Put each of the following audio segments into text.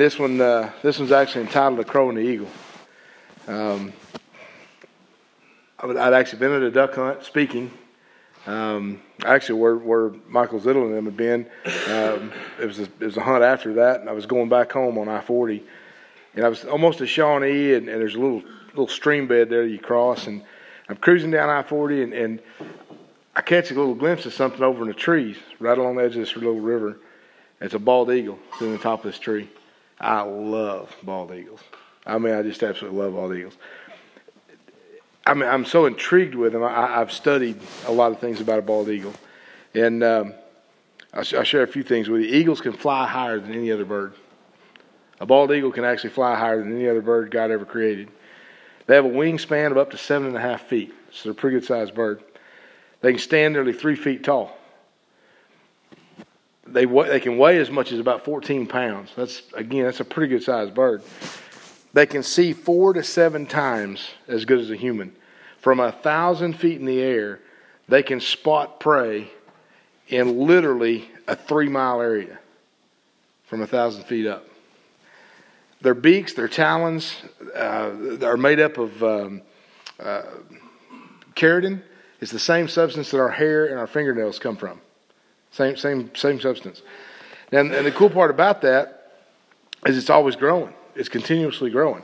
This one, uh, this one's actually entitled "The Crow and the Eagle." Um, I'd actually been at a duck hunt speaking. Um, actually, where where Michael Zittle and them had been, um, it was a, it was a hunt after that, and I was going back home on I forty, and I was almost to Shawnee, and, and there's a little little stream bed there you cross, and I'm cruising down I forty, and, and I catch a little glimpse of something over in the trees right along the edge of this little river. It's a bald eagle sitting on top of this tree. I love bald eagles. I mean, I just absolutely love bald eagles. I mean, I'm so intrigued with them. I, have studied a lot of things about a bald eagle, and um, I'll, I'll, share a few things with you. Eagles can fly higher than any other bird. A bald eagle can actually fly higher than any other bird God ever created. They have a wingspan of up to seven and a half feet, so they're a pretty good sized bird. They can stand nearly three feet tall they they can weigh as much as about 14 pounds. That's again, that's a pretty good sized bird. They can see four to seven times as good as a human. From a thousand feet in the air, they can spot prey in literally a three mile area from a thousand feet up. Their beaks, their talons, uh, are made up of um, uh, keratin. It's the same substance that our hair and our fingernails come from. Same, same, same substance. And, and the cool part about that is it's always growing. It's continuously growing.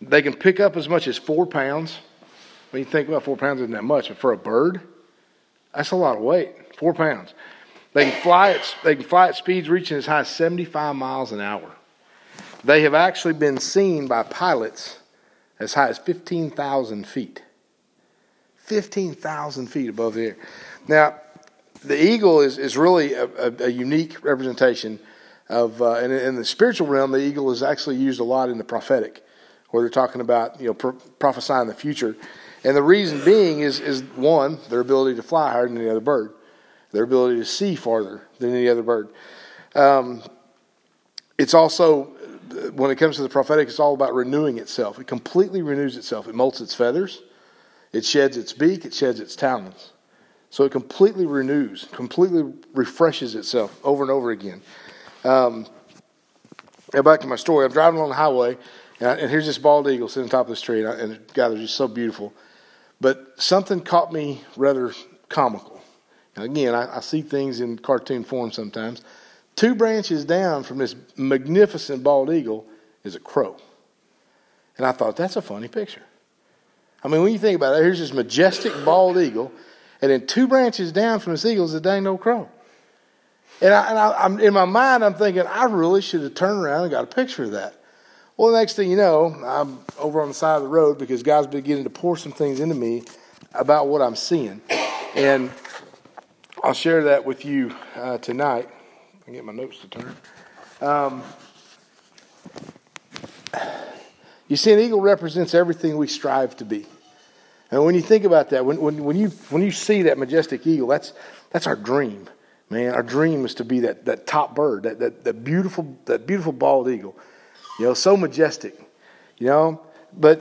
They can pick up as much as four pounds. When you think about four pounds isn't that much, but for a bird, that's a lot of weight. Four pounds. They can fly at they can fly at speeds reaching as high as 75 miles an hour. They have actually been seen by pilots as high as 15,000 feet. 15,000 feet above the air. Now, the eagle is, is really a, a, a unique representation of, uh, and in the spiritual realm, the eagle is actually used a lot in the prophetic, where they're talking about, you know, pro- prophesying the future. And the reason being is, is one, their ability to fly higher than any other bird, their ability to see farther than any other bird. Um, it's also, when it comes to the prophetic, it's all about renewing itself. It completely renews itself. It molts its feathers, it sheds its beak, it sheds its talons. So it completely renews, completely refreshes itself over and over again. Um, now back to my story. I'm driving along the highway, and, I, and here's this bald eagle sitting on top of the tree, and, I, and God, just so beautiful. But something caught me rather comical. And again, I, I see things in cartoon form sometimes. Two branches down from this magnificent bald eagle is a crow. And I thought, that's a funny picture. I mean, when you think about it, here's this majestic bald eagle and then two branches down from the eagle is a dang old crow. And, I, am in my mind, I'm thinking, I really should have turned around and got a picture of that. Well, the next thing you know, I'm over on the side of the road because God's beginning to pour some things into me about what I'm seeing. And I'll share that with you uh, tonight. I get my notes to turn. Um, you see, an eagle represents everything we strive to be. And when you think about that, when, when, when, you, when you see that majestic eagle, that's, that's our dream, man. Our dream is to be that, that top bird, that, that, that, beautiful, that beautiful bald eagle. You know, so majestic, you know, but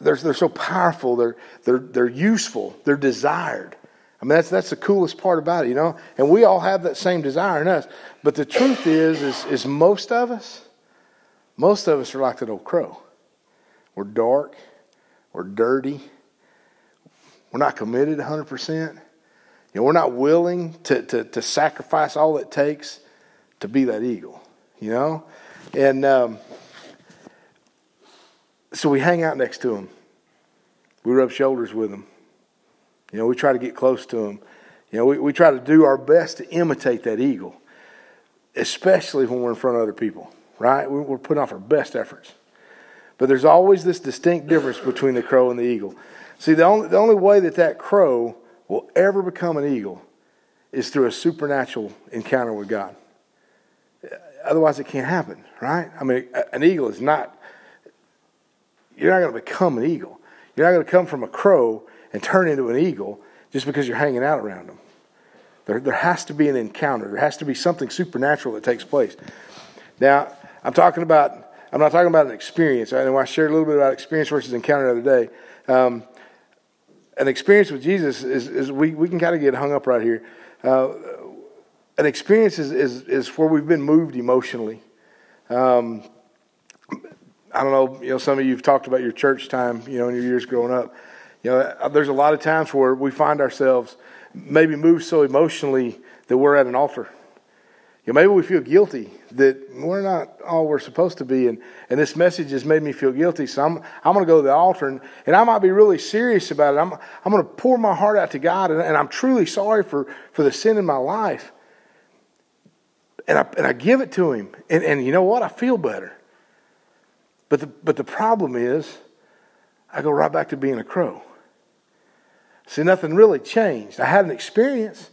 they're, they're so powerful, they're, they're, they're useful, they're desired. I mean, that's, that's the coolest part about it, you know? And we all have that same desire in us. But the truth is, is, is most of us, most of us are like that old crow. We're dark, we're dirty. We're not committed 100%. You know, we're not willing to, to, to sacrifice all it takes to be that eagle, you know? And um, so we hang out next to him. We rub shoulders with him. You know, we try to get close to him. You know, we, we try to do our best to imitate that eagle, especially when we're in front of other people, right? We're putting off our best efforts. But there's always this distinct difference between the crow and the eagle. See, the only, the only way that that crow will ever become an eagle is through a supernatural encounter with God. Otherwise, it can't happen, right? I mean, an eagle is not, you're not going to become an eagle. You're not going to come from a crow and turn into an eagle just because you're hanging out around them. There, there has to be an encounter, there has to be something supernatural that takes place. Now, I'm talking about I'm not talking about an experience. I shared a little bit about experience versus encounter the other day. Um, an experience with Jesus is, is we, we can kind of get hung up right here. Uh, an experience is, is, is where we've been moved emotionally. Um, I don't know, you know, some of you have talked about your church time, you know, in your years growing up. You know, uh, there's a lot of times where we find ourselves maybe moved so emotionally that we're at an altar. You know, maybe we feel guilty that we're not all we're supposed to be, and, and this message has made me feel guilty. So I'm I'm going to go to the altar, and, and I might be really serious about it. I'm I'm going to pour my heart out to God, and, and I'm truly sorry for for the sin in my life. And I and I give it to Him, and and you know what? I feel better. But the but the problem is, I go right back to being a crow. See, nothing really changed. I had an experience.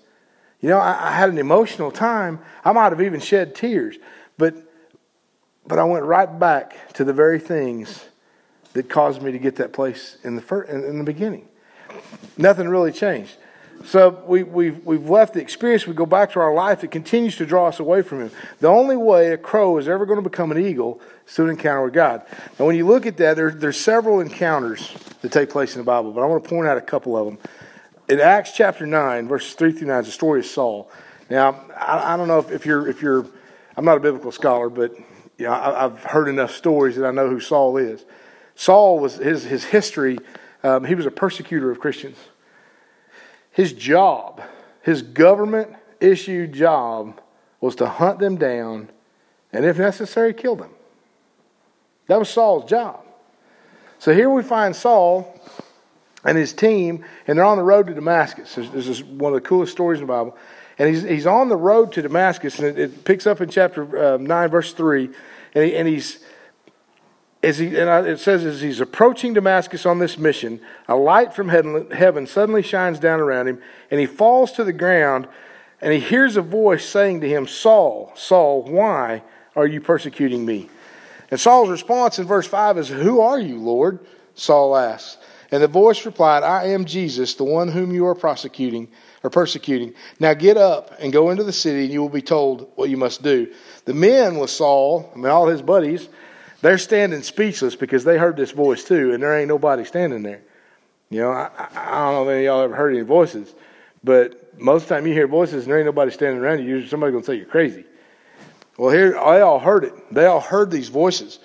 You know, I, I had an emotional time. I might have even shed tears, but but I went right back to the very things that caused me to get that place in the first, in, in the beginning. Nothing really changed. So we, we've, we've left the experience. We go back to our life that continues to draw us away from Him. The only way a crow is ever going to become an eagle is through an encounter with God. Now, when you look at that, there, there's several encounters that take place in the Bible, but I want to point out a couple of them in Acts chapter 9, verses 3 through 9, is the story of Saul. Now, I, I don't know if, if, you're, if you're, I'm not a biblical scholar, but you know, I, have heard enough stories that I know who Saul is. Saul was, his, his history, um, he was a persecutor of Christians. His job, his government issued job, was to hunt them down and, if necessary, kill them. That was Saul's job. So here we find Saul and his team, and they're on the road to Damascus. This is one of the coolest stories in the Bible. And he's, he's on the road to Damascus, and it, it picks up in chapter uh, 9, verse 3. And, he, and he's, as he, and it says, as he's approaching Damascus on this mission, a light from heaven, heaven suddenly shines down around him, and he falls to the ground, and he hears a voice saying to him, Saul, Saul, why are you persecuting me? And Saul's response in verse 5 is, Who are you, Lord? Saul asks. And the voice replied, I am Jesus, the one whom you are prosecuting or persecuting. Now get up and go into the city, and you will be told what you must do. The men with Saul, I mean, all his buddies, they're standing speechless because they heard this voice too, and there ain't nobody standing there. You know, I, I don't know if any of y'all ever heard any voices, but most of the time you hear voices and there ain't nobody standing around you, somebody's going to say you're crazy. Well, here, they all heard it. They all heard these voices.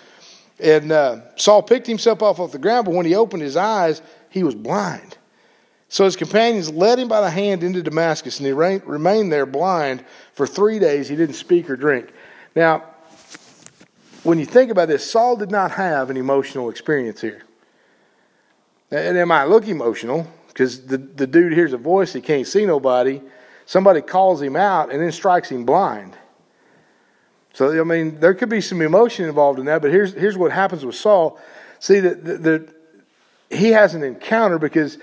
And uh, Saul picked himself off off the ground, but when he opened his eyes, he was blind. So his companions led him by the hand into Damascus, and he re- remained there blind for three days. He didn't speak or drink. Now, when you think about this, Saul did not have an emotional experience here. And it might look emotional because the, the dude hears a voice, he can't see nobody. Somebody calls him out and then strikes him blind. So, I mean, there could be some emotion involved in that, but here's, here's what happens with Saul. See, that the, the, he has an encounter because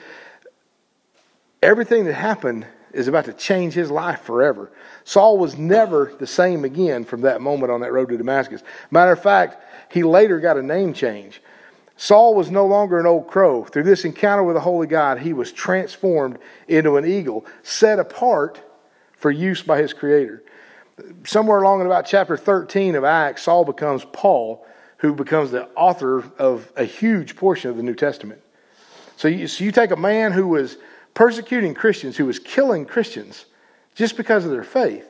everything that happened is about to change his life forever. Saul was never the same again from that moment on that road to Damascus. Matter of fact, he later got a name change. Saul was no longer an old crow. Through this encounter with the Holy God, he was transformed into an eagle, set apart for use by his Creator somewhere along in about chapter 13 of Acts, Saul becomes Paul, who becomes the author of a huge portion of the New Testament. So you, so you take a man who was persecuting Christians, who was killing Christians just because of their faith,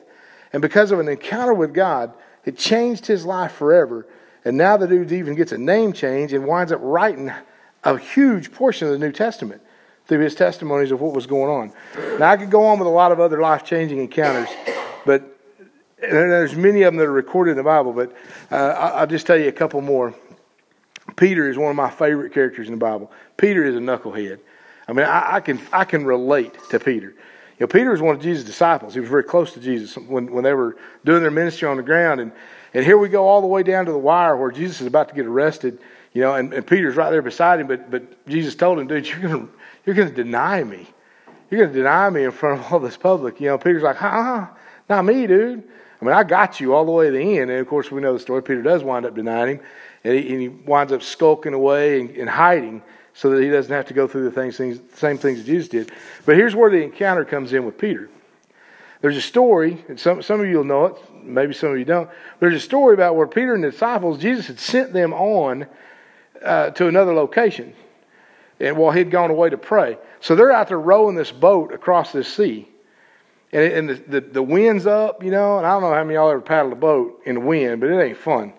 and because of an encounter with God, it changed his life forever. And now the dude even gets a name change and winds up writing a huge portion of the New Testament through his testimonies of what was going on. Now, I could go on with a lot of other life changing encounters, but and there's many of them that are recorded in the Bible, but uh, I'll just tell you a couple more. Peter is one of my favorite characters in the Bible. Peter is a knucklehead. I mean, I, I can I can relate to Peter. You know, Peter was one of Jesus' disciples. He was very close to Jesus when, when they were doing their ministry on the ground. And, and here we go all the way down to the wire where Jesus is about to get arrested, you know, and, and Peter's right there beside him. But, but Jesus told him, dude, you're going you're gonna deny me. You're going to deny me in front of all this public. You know, Peter's like, huh? Not me, dude. I mean, I got you all the way to the end. And of course, we know the story. Peter does wind up denying him, and he, and he winds up skulking away and, and, hiding so that he doesn't have to go through the things, things, same things that Jesus did. But here's where the encounter comes in with Peter. There's a story, and some, some of you will know it, maybe some of you don't. There's a story about where Peter and the disciples, Jesus had sent them on uh, to another location and while he'd gone away to pray. So they're out there rowing this boat across this sea and, and the, the, the, wind's up, you know, and I don't know how many y'all ever paddled a boat in the wind, but it ain't fun.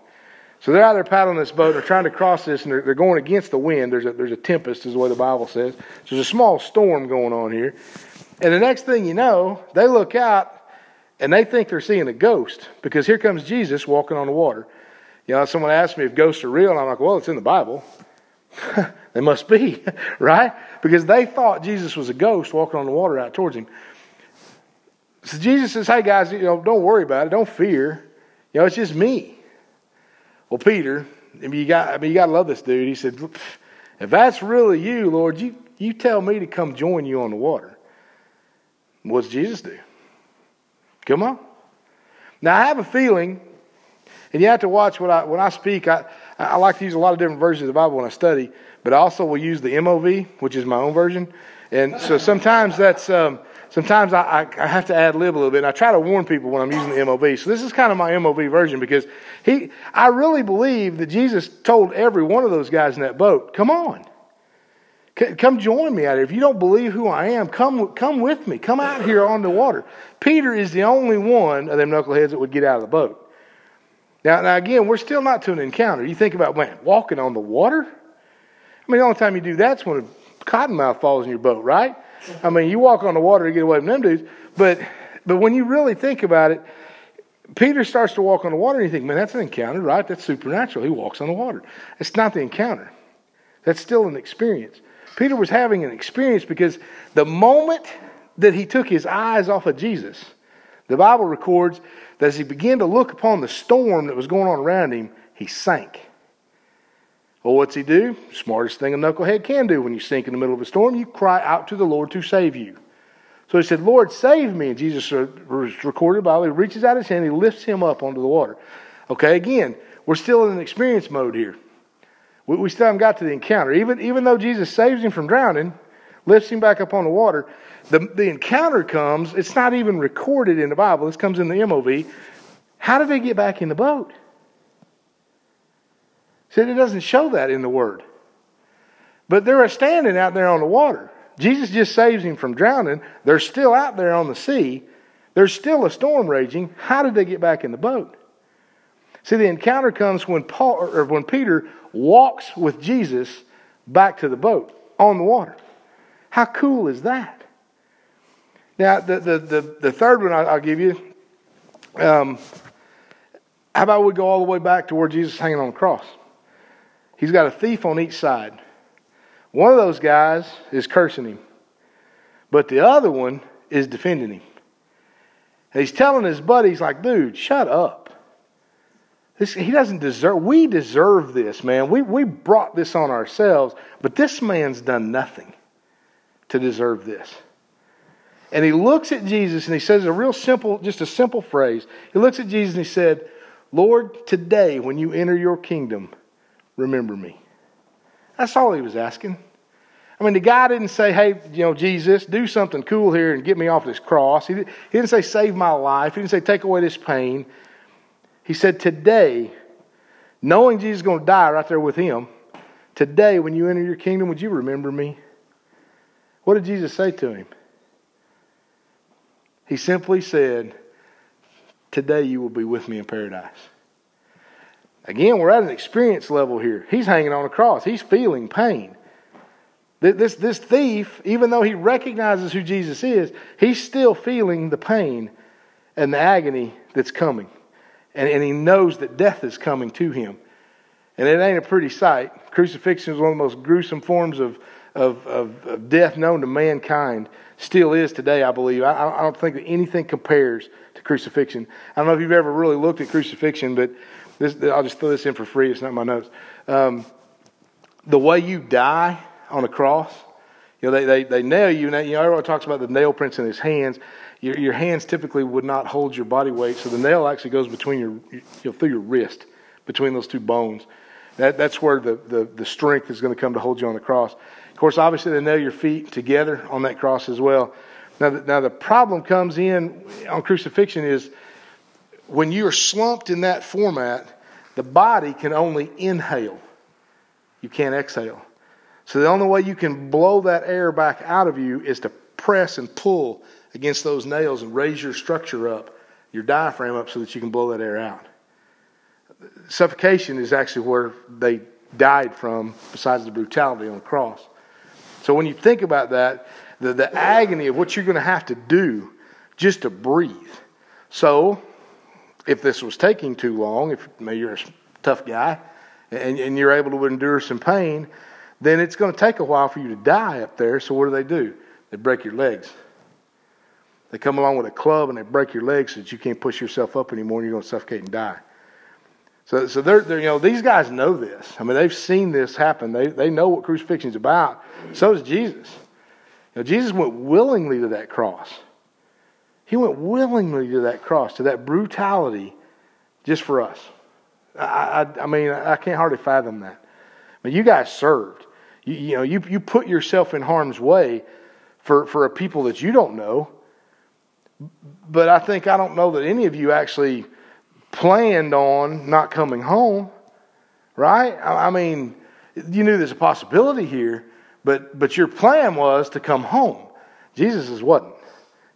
So they're out there paddling this boat. They're trying to cross this, and they're, they're going against the wind. There's a, there's a tempest, is the way the Bible says. So there's a small storm going on here. And the next thing you know, they look out and they think they're seeing a ghost because here comes Jesus walking on the water. You know, someone asked me if ghosts are real, and I'm like, well, it's in the Bible. they must be, right? Because they thought Jesus was a ghost walking on the water out towards him. So Jesus says, hey guys, you know, don't worry about it, don't fear. You know, it's just me. Well, Peter, I mean, you got, I mean, you got to love this dude. He said, if that's really you, Lord, you, you tell me to come join you on the water. What's Jesus do? Come on. Now, I have a feeling, and you have to watch what I, when I speak, I, I like to use a lot of different versions of the Bible when I study, but I also will use the MOV, which is my own version. And so sometimes that's, um, sometimes I, I, have to ad lib a little bit. And I try to warn people when I'm using the MOV. So this is kind of my MOV version because he, I really believe that Jesus told every one of those guys in that boat, come on. Come join me out here. If you don't believe who I am, come, come with me. Come out here on the water. Peter is the only one of them knuckleheads that would get out of the boat. Now, now again, we're still not to an encounter. You think about, man, walking on the water? I mean, the only time you do that's when a cottonmouth falls in your boat, right? I mean, you walk on the water to get away from them dudes. But, but when you really think about it, Peter starts to walk on the water and you think, man, that's an encounter, right? That's supernatural. He walks on the water. It's not the encounter. That's still an experience. Peter was having an experience because the moment that he took his eyes off of Jesus, the Bible records that as he began to look upon the storm that was going on around him, he sank. Well, what's he do? Smartest thing a knucklehead can do when you sink in the middle of a storm, you cry out to the Lord to save you. So he said, Lord, save me. And Jesus recorded by, he reaches out his hand, he lifts him up onto the water. Okay, again, we're still in an experience mode here. We, we still haven't got to the encounter. Even, even though Jesus saves him from drowning, lifts him back up on the water, the, the encounter comes. It's not even recorded in the Bible. This comes in the MOV. How did they get back in the boat? Said it doesn't show that in the Word. But they're standing out there on the water. Jesus just saves him from drowning. They're still out there on the sea. There's still a storm raging. How did they get back in the boat? See, the encounter comes when Paul or when Peter walks with Jesus back to the boat on the water. How cool is that? Now, the the the, the third one I'll, give you. Um, how about we go all the way back to where Jesus is hanging on the cross? He's got a thief on each side. One of those guys is cursing him, but the other one is defending him. And he's telling his buddies, like, dude, shut up. This, he doesn't deserve, we deserve this, man. We, we brought this on ourselves, but this man's done nothing to deserve this. And he looks at Jesus and he says a real simple, just a simple phrase. He looks at Jesus and he said, Lord, today when you enter your kingdom, remember me. That's all he was asking. I mean, the guy didn't say, hey, you know, Jesus, do something cool here and get me off this cross. He, didn't say, save my life. He didn't say, take away this pain. He said, today, knowing Jesus is going to die right there with him, today, when you enter your kingdom, would you remember me? What did Jesus say to him? He simply said, Today you will be with me in paradise. Again, we're at an experience level here. He's hanging on a cross, he's feeling pain. This, this thief, even though he recognizes who Jesus is, he's still feeling the pain and the agony that's coming. And, and he knows that death is coming to him. And it ain't a pretty sight. Crucifixion is one of the most gruesome forms of, of, of, of death known to mankind. Still is today, I believe. I, I don't think that anything compares to crucifixion. I don't know if you've ever really looked at crucifixion, but this, I'll just throw this in for free. It's not my notes. Um, the way you die on a cross, you know, they, they, they nail you. And, you know, everyone talks about the nail prints in his hands. Your, your hands typically would not hold your body weight, so the nail actually goes between your, you know, through your wrist, between those two bones. That, that's where the, the, the strength is going to come to hold you on the cross. Of course, obviously, they nail your feet together on that cross as well. Now, the, now the problem comes in on crucifixion is when you are slumped in that format, the body can only inhale. You can't exhale. So the only way you can blow that air back out of you is to press and pull against those nails and raise your structure up, your diaphragm up, so that you can blow that air out. suffocation is actually where they died from, besides the brutality on the cross. So when you think about that, the, the agony of what you're going to have to do just to breathe. So, if this was taking too long, if maybe you're a tough guy and, and you're able to endure some pain, then it's going to take a while for you to die up there. So, what do they do? They break your legs. They come along with a club and they break your legs so that you can't push yourself up anymore and you're going to suffocate and die. So, so they're, they're, you know, these guys know this. I mean, they've seen this happen. They, they know what crucifixion is about. So does Jesus. Know, Jesus went willingly to that cross. He went willingly to that cross, to that brutality, just for us. I, I, I mean, I can't hardly fathom that. I mean, you guys served. You, you know, you, you put yourself in harm's way for, for a people that you don't know. But I think I don't know that any of you actually planned on not coming home, right? I mean, you knew there's a possibility here, but, but your plan was to come home. Jesus' wasn't.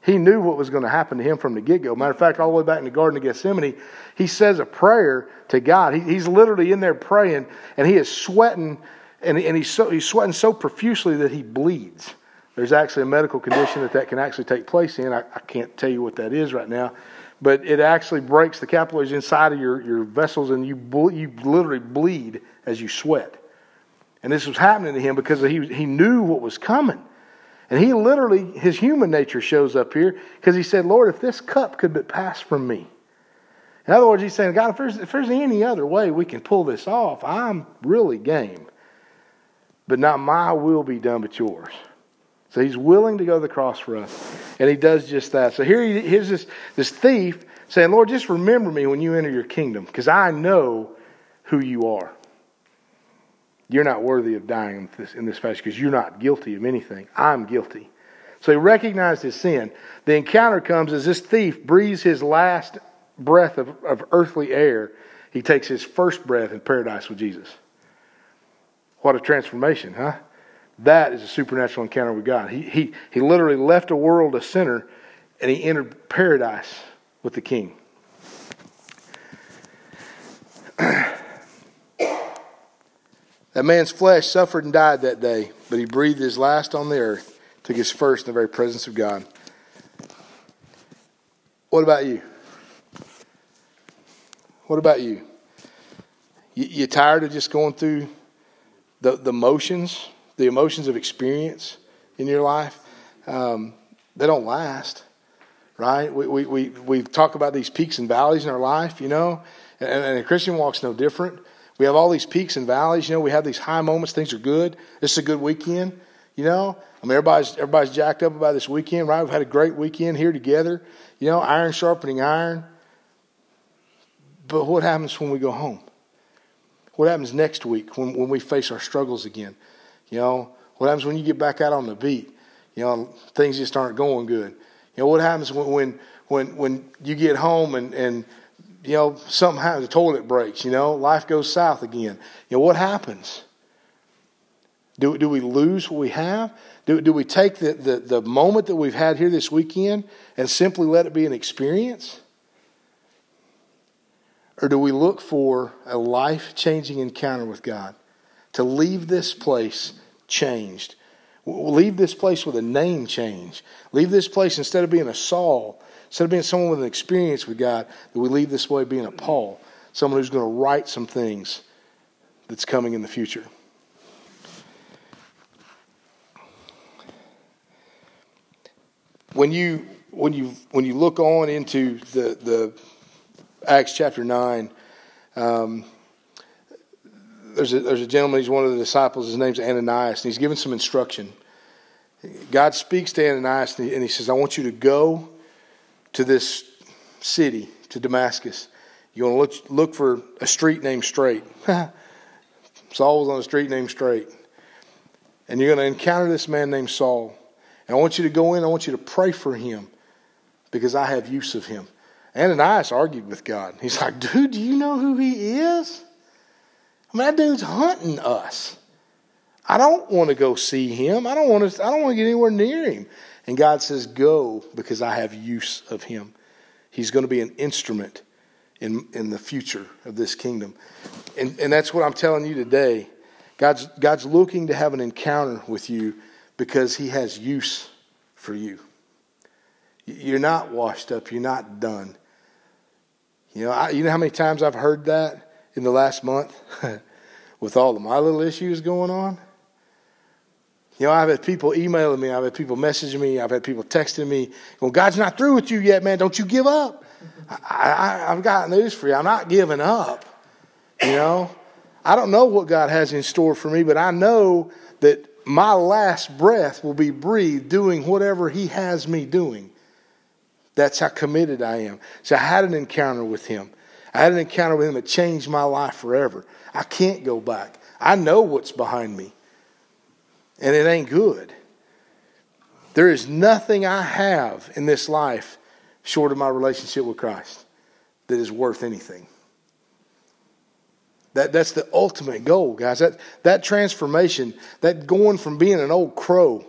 He knew what was going to happen to him from the get go. Matter of fact, all the way back in the Garden of Gethsemane, he says a prayer to God. He, he's literally in there praying, and he is sweating, and, and he's, so, he's sweating so profusely that he bleeds. There's actually a medical condition that that can actually take place in. I, I can't tell you what that is right now, but it actually breaks the capillaries inside of your, your vessels and you, you literally bleed as you sweat. And this was happening to him because he, he knew what was coming. And he literally, his human nature shows up here because he said, Lord, if this cup could but pass from me. In other words, he's saying, God, if there's, if there's any other way we can pull this off, I'm really game. But not my will be done, but yours. So he's willing to go to the cross for us. And he does just that. So here he, here's this, this thief saying, Lord, just remember me when you enter your kingdom, because I know who you are. You're not worthy of dying in this, in this fashion because you're not guilty of anything. I'm guilty. So he recognized his sin. The encounter comes as this thief breathes his last breath of, of earthly air. He takes his first breath in paradise with Jesus. What a transformation, huh? That is a supernatural encounter with God. He, he, he literally left a world a sinner and he entered paradise with the king. Man's flesh suffered and died that day, but he breathed his last on the earth, took his first in the very presence of God. What about you? What about you? You, you tired of just going through the, the motions? the emotions of experience in your life, um, they don't last, right? We, we, we, we talk about these peaks and valleys in our life, you know, and, and a Christian walk's no different. We have all these peaks and valleys, you know, we have these high moments, things are good. This is a good weekend, you know. I mean, everybody's, everybody's jacked up about this weekend, right? We've had a great weekend here together, you know, iron sharpening iron. But what happens when we go home? What happens next week when, when we face our struggles again? You know, what happens when you get back out on the beat? You know, things just aren't going good. You know, what happens when when when, when you get home and, and you know, something happens, the toilet breaks, you know, life goes south again. You know, what happens? Do, do we lose what we have? Do, do we take the, the, the moment that we've had here this weekend and simply let it be an experience? Or do we look for a life changing encounter with God? To leave this place changed. Leave this place with a name change. Leave this place instead of being a Saul, instead of being someone with an experience with God, that we leave this way being a Paul, someone who's going to write some things that's coming in the future. When you when you when you look on into the the Acts chapter nine, um, there's a, there's a gentleman, he's one of the disciples, his name's Ananias, and he's given some instruction. God speaks to Ananias, and he, and he says, I want you to go to this city, to Damascus. You want to look, look for a street named Straight. Saul was on a street named Straight. And you're going to encounter this man named Saul. And I want you to go in, I want you to pray for him because I have use of him. Ananias argued with God. He's like, dude, do you know who he is? I mean, that dude's hunting us. I don't want to go see him. I don't want to. I don't want to get anywhere near him. And God says, "Go, because I have use of him. He's going to be an instrument in, in the future of this kingdom. And, and that's what I'm telling you today. God's, God's looking to have an encounter with you because He has use for you. You're not washed up, you're not done. You know, I, you know how many times I've heard that in the last month with all of my little issues going on? You know, I've had people emailing me, I've had people messaging me, I've had people texting me, well, God's not through with you yet, man. Don't you give up. I, I've got news for you. I'm not giving up. You know, I don't know what God has in store for me, but I know that my last breath will be breathed doing whatever He has me doing. That's how committed I am. So I had an encounter with Him. I had an encounter with Him that changed my life forever. I can't go back. I know what's behind me, and it ain't good. There is nothing I have in this life short of my relationship with Christ that is worth anything. That, that's the ultimate goal, guys. That, that transformation, that going from being an old crow,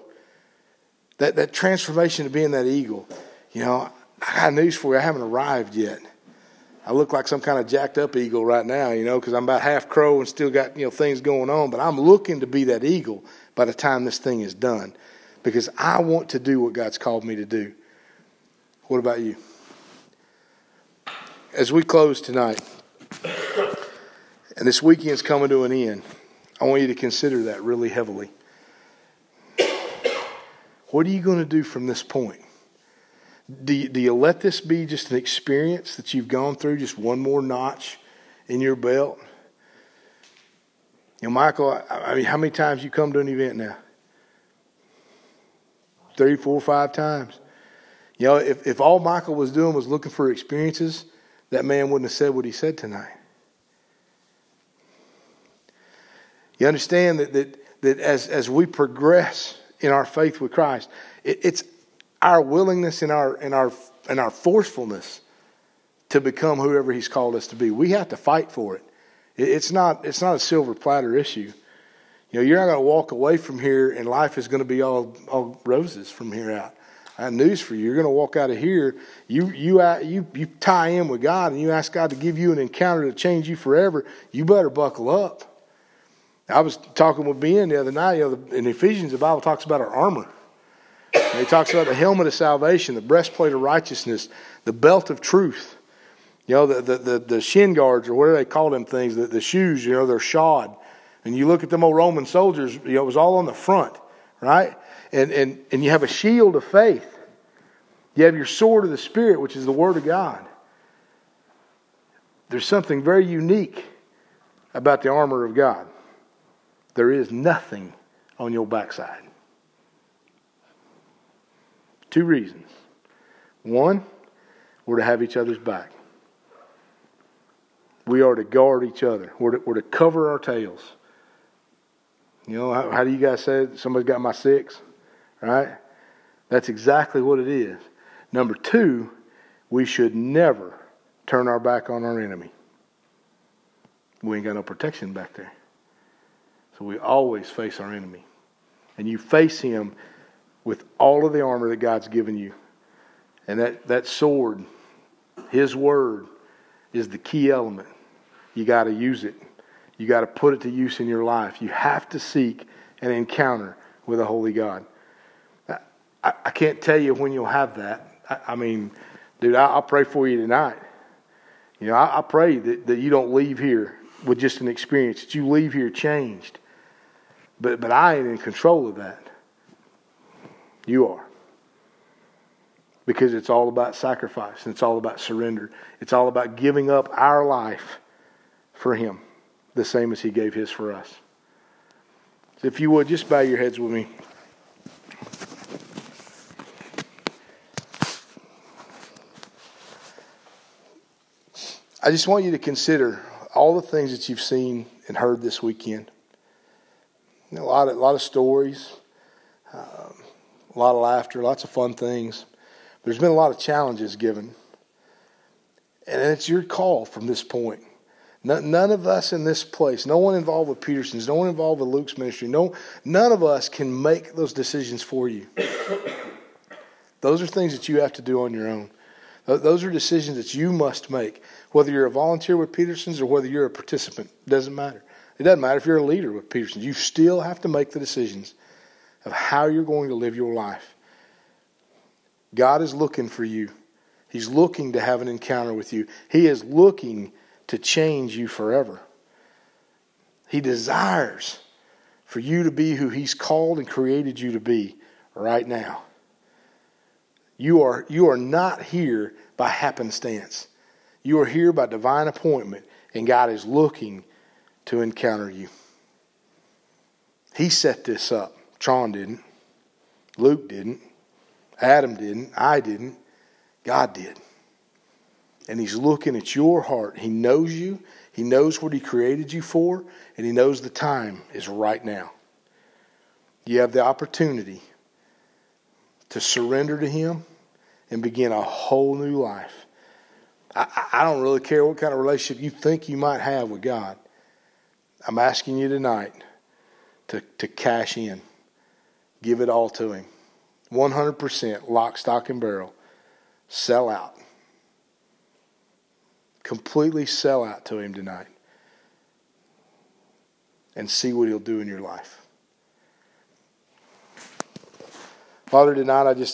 that, that transformation to being that eagle, you know, I got news for you. I haven't arrived yet. I look like some kind of jacked up eagle right now, you know, because I'm about half crow and still got, you know, things going on. But I'm looking to be that eagle by the time this thing is done because I want to do what God's called me to do. What about you? As we close tonight, and this weekend's coming to an end, I want you to consider that really heavily. What are you going to do from this point? Do you, do you let this be just an experience that you've gone through, just one more notch in your belt? You know, Michael, I mean, how many times you come to an event now? Three, four, five times. You know, if, if all Michael was doing was looking for experiences, that man wouldn't have said what he said tonight. You understand that, that, that as, as we progress in our faith with Christ, it, it's our willingness and our, and, our, and our forcefulness to become whoever He's called us to be. We have to fight for it. It it's, not, it's not a silver platter issue. You know, you're not going to walk away from here and life is going to be all, all roses from here out. I have news for you. You're going to walk out of here. You, you, uh, you, you tie in with God and you ask God to give you an encounter to change you forever. You better buckle up. I was talking with Ben the other night. You know, in Ephesians, the Bible talks about our armor. And he talks about the helmet of salvation, the breastplate of righteousness, the belt of truth. You know, the, the, the, the shin guards, or whatever they call them things? The, the shoes, you know, they're shod. And you look at them old Roman soldiers, you know, it was all on the front, right? And, and, and you have a shield of faith. You have your sword of the Spirit, which is the Word of God. There's something very unique about the armor of God. There is nothing on your backside. Two reasons. One, we're to have each other's back. We are to guard each other. We're to, we're to cover our tails. You know, how, how do you guys say it? Somebody's got my six, right? That's exactly what it is. Number two, we should never turn our back on our enemy. We ain't got no protection back there. So we always face our enemy. And you face him with all of the armor that God's given you. And that, that sword, his word, is the key element. You got to use it. You got to put it to use in your life. You have to seek an encounter with a holy God. I, I can't tell you when you'll have that. I, I mean, dude, I, will pray for you tonight. You know, I, I pray that, that you don't leave here with just an experience, that you leave here changed. But, but I ain't in control of that. You are. Because it's all about sacrifice and it's all about surrender. It's all about giving up our life for Him, the same as He gave His for us. So if you would, just bow your heads with me. I just want you to consider all the things that you've seen and heard this weekend. A lot of, a lot of stories, um, a lot of laughter, lots of fun things. There's been a lot of challenges given. And it's your call from this point. None of us in this place, no one involved with Peterson's, no one involved with Luke's ministry, no, none of us can make those decisions for you. those are things that you have to do on your own. Those are decisions that you must make. Whether you're a volunteer with Peterson's or whether you're a participant, It doesn't matter. It doesn't matter if you're a leader with Peterson's. You still have to make the decisions of how you're going to live your life. God is looking for you. He's looking to have an encounter with you. He is looking to change you forever. He desires for you to be who He's called and created you to be right now. You are, you are not here by happenstance. You are here by divine appointment, and God is looking to encounter you. He set this up. Tron didn't. Luke didn't. Adam didn't. I didn't. God did. And He's looking at your heart. He knows you. He knows what He created you for, and He knows the time is right now. You have the opportunity to surrender to Him and begin a whole new life. I, I don't really care what kind of relationship you think you might have with God. I'm asking you tonight to, to cash in, give it all to Him. 100% lock, stock, and barrel. Sell out. Completely sell out to Him tonight. And see what He'll do in your life. Father, tonight I just